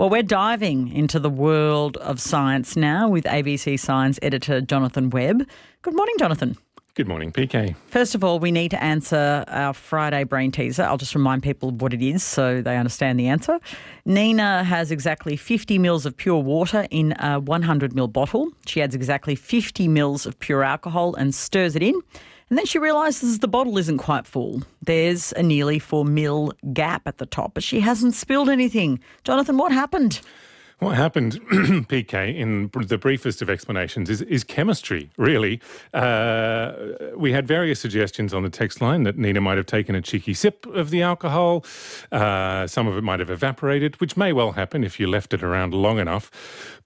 Well, we're diving into the world of science now with ABC Science editor Jonathan Webb. Good morning, Jonathan. Good morning, PK. First of all, we need to answer our Friday brain teaser. I'll just remind people what it is so they understand the answer. Nina has exactly 50 mils of pure water in a 100 mil bottle. She adds exactly 50 mils of pure alcohol and stirs it in. And then she realises the bottle isn't quite full. There's a nearly 4 mil gap at the top, but she hasn't spilled anything. Jonathan, what happened? What happened, PK, in the briefest of explanations, is, is chemistry, really. Uh, we had various suggestions on the text line that Nina might have taken a cheeky sip of the alcohol. Uh, some of it might have evaporated, which may well happen if you left it around long enough.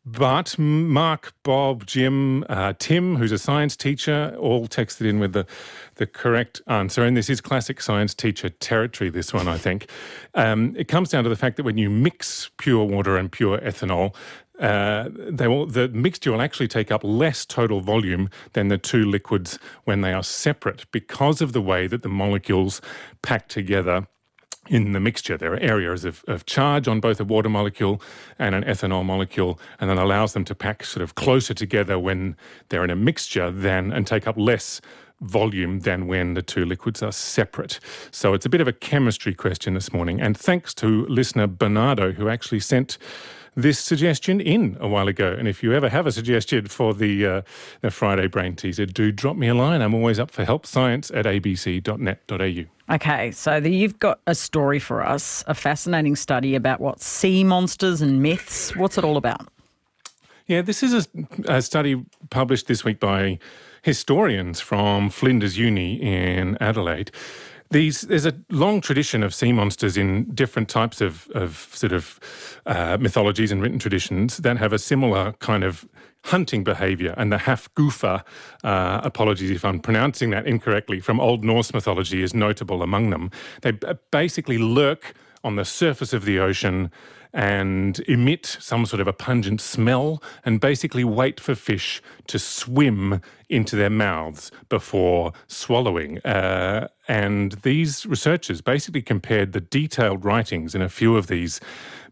But Mark, Bob, Jim, uh, Tim, who's a science teacher, all texted in with the, the correct answer. And this is classic science teacher territory, this one, I think. Um, it comes down to the fact that when you mix pure water and pure ethanol, uh, they will, the mixture will actually take up less total volume than the two liquids when they are separate because of the way that the molecules pack together in the mixture. There are areas of, of charge on both a water molecule and an ethanol molecule, and that allows them to pack sort of closer together when they're in a mixture than and take up less volume than when the two liquids are separate. So it's a bit of a chemistry question this morning. And thanks to listener Bernardo, who actually sent this suggestion in a while ago. And if you ever have a suggestion for the, uh, the Friday Brain Teaser, do drop me a line. I'm always up for help. Science at abc.net.au. Okay, so the, you've got a story for us, a fascinating study about what sea monsters and myths. What's it all about? Yeah, this is a, a study published this week by historians from Flinders Uni in Adelaide. These, there's a long tradition of sea monsters in different types of, of sort of uh, mythologies and written traditions that have a similar kind of hunting behavior. And the Hafgufa, uh, apologies if I'm pronouncing that incorrectly, from Old Norse mythology is notable among them. They basically lurk on the surface of the ocean and emit some sort of a pungent smell and basically wait for fish to swim into their mouths before swallowing. Uh, and these researchers basically compared the detailed writings in a few of these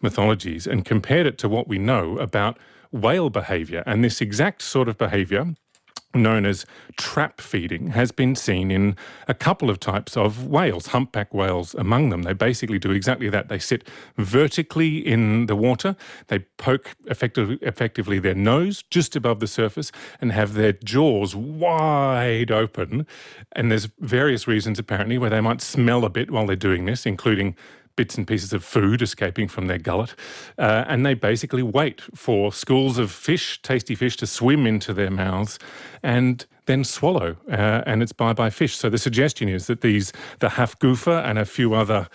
mythologies and compared it to what we know about whale behavior. And this exact sort of behavior known as trap feeding has been seen in a couple of types of whales, humpback whales among them. They basically do exactly that. They sit vertically in the water, they poke effectively, effectively their nose just above the surface and have their jaws wide open. And there's various reasons apparently where they might smell a bit while they're doing this, including bits and pieces of food escaping from their gullet. Uh, and they basically wait for schools of fish, tasty fish, to swim into their mouths and then swallow. Uh, and it's bye bye fish. So the suggestion is that these, the Hafgufa and a few other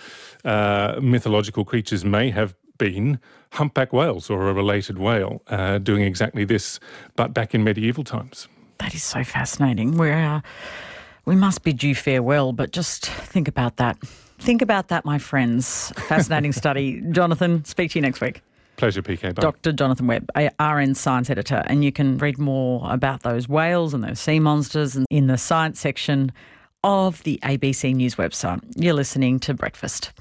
uh, mythological creatures may have been humpback whales or a related whale uh, doing exactly this, but back in medieval times. That is so fascinating. We're, uh, we must bid you farewell, but just think about that. Think about that, my friends. Fascinating study. Jonathan, speak to you next week. Pleasure, PK. Bye. Dr. Jonathan Webb, RN Science Editor, and you can read more about those whales and those sea monsters in the science section of the ABC News website. You're listening to Breakfast.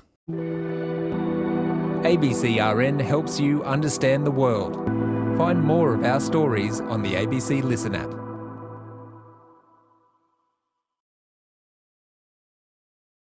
ABCRN helps you understand the world. Find more of our stories on the ABC Listen app.